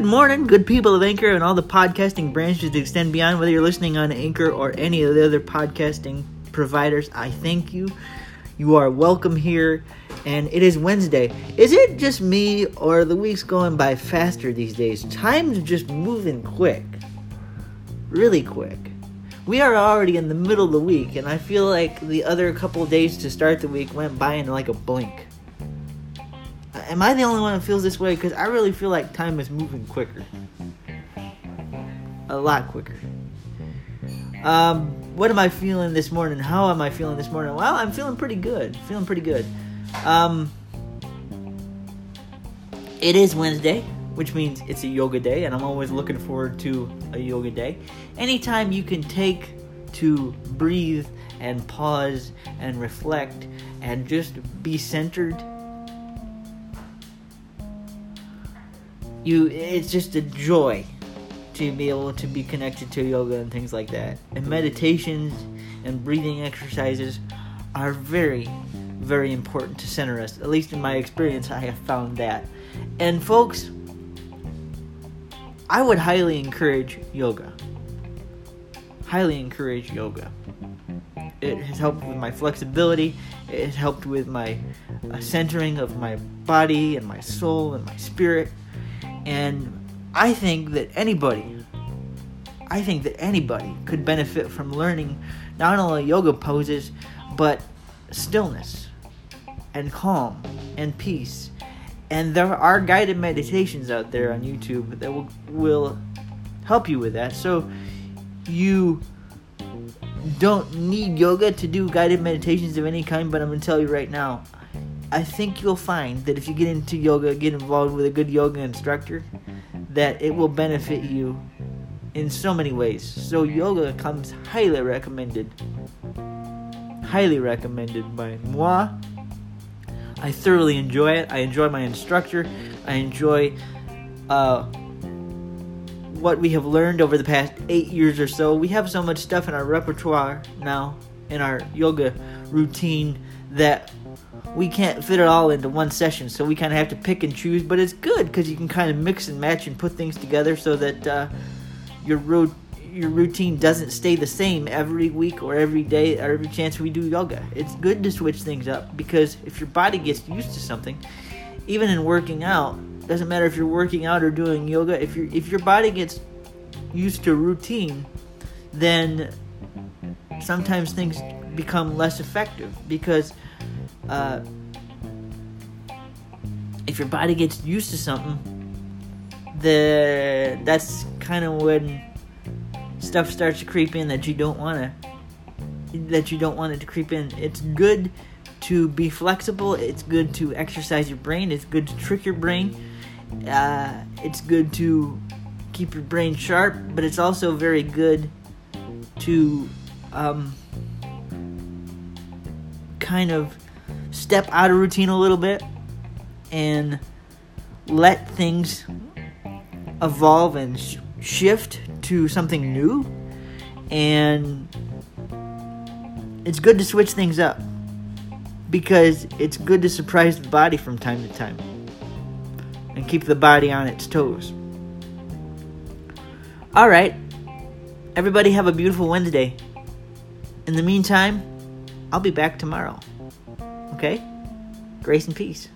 Good morning, good people of Anchor and all the podcasting branches that extend beyond whether you're listening on Anchor or any of the other podcasting providers. I thank you. You are welcome here, and it is Wednesday. Is it just me, or the week's going by faster these days? Time's just moving quick. Really quick. We are already in the middle of the week, and I feel like the other couple days to start the week went by in like a blink. Am I the only one that feels this way? Because I really feel like time is moving quicker. A lot quicker. Um, what am I feeling this morning? How am I feeling this morning? Well, I'm feeling pretty good. Feeling pretty good. Um, it is Wednesday, which means it's a yoga day, and I'm always looking forward to a yoga day. Anytime you can take to breathe and pause and reflect and just be centered you it's just a joy to be able to be connected to yoga and things like that. And meditations and breathing exercises are very, very important to center us. At least in my experience, I have found that. And folks, I would highly encourage yoga. Highly encourage yoga. It has helped with my flexibility. It has helped with my uh, centering of my body and my soul and my spirit and I think that anybody, I think that anybody could benefit from learning not only yoga poses, but stillness and calm and peace. And there are guided meditations out there on YouTube that will, will help you with that. So you don't need yoga to do guided meditations of any kind, but I'm going to tell you right now, I think you'll find that if you get into yoga, get involved with a good yoga instructor, that it will benefit you in so many ways. So yoga comes highly recommended. Highly recommended by moi. I thoroughly enjoy it. I enjoy my instructor. I enjoy uh, what we have learned over the past eight years or so. We have so much stuff in our repertoire now, in our yoga routine, that we can't fit it all into one session, so we kind of have to pick and choose. But it's good because you can kind of mix and match and put things together so that uh, your ro- your routine doesn't stay the same every week or every day or every chance we do yoga. It's good to switch things up because if your body gets used to something, even in working out, doesn't matter if you're working out or doing yoga. If your if your body gets used to routine, then sometimes things become less effective because uh, if your body gets used to something, the that's kind of when stuff starts to creep in that you don't want to that you don't want it to creep in. It's good to be flexible. It's good to exercise your brain. It's good to trick your brain. Uh, it's good to keep your brain sharp, but it's also very good to um, kind of step out of routine a little bit and let things evolve and sh- shift to something new. And it's good to switch things up because it's good to surprise the body from time to time and keep the body on its toes. All right. Everybody have a beautiful Wednesday. In the meantime, I'll be back tomorrow. Okay? Grace and peace.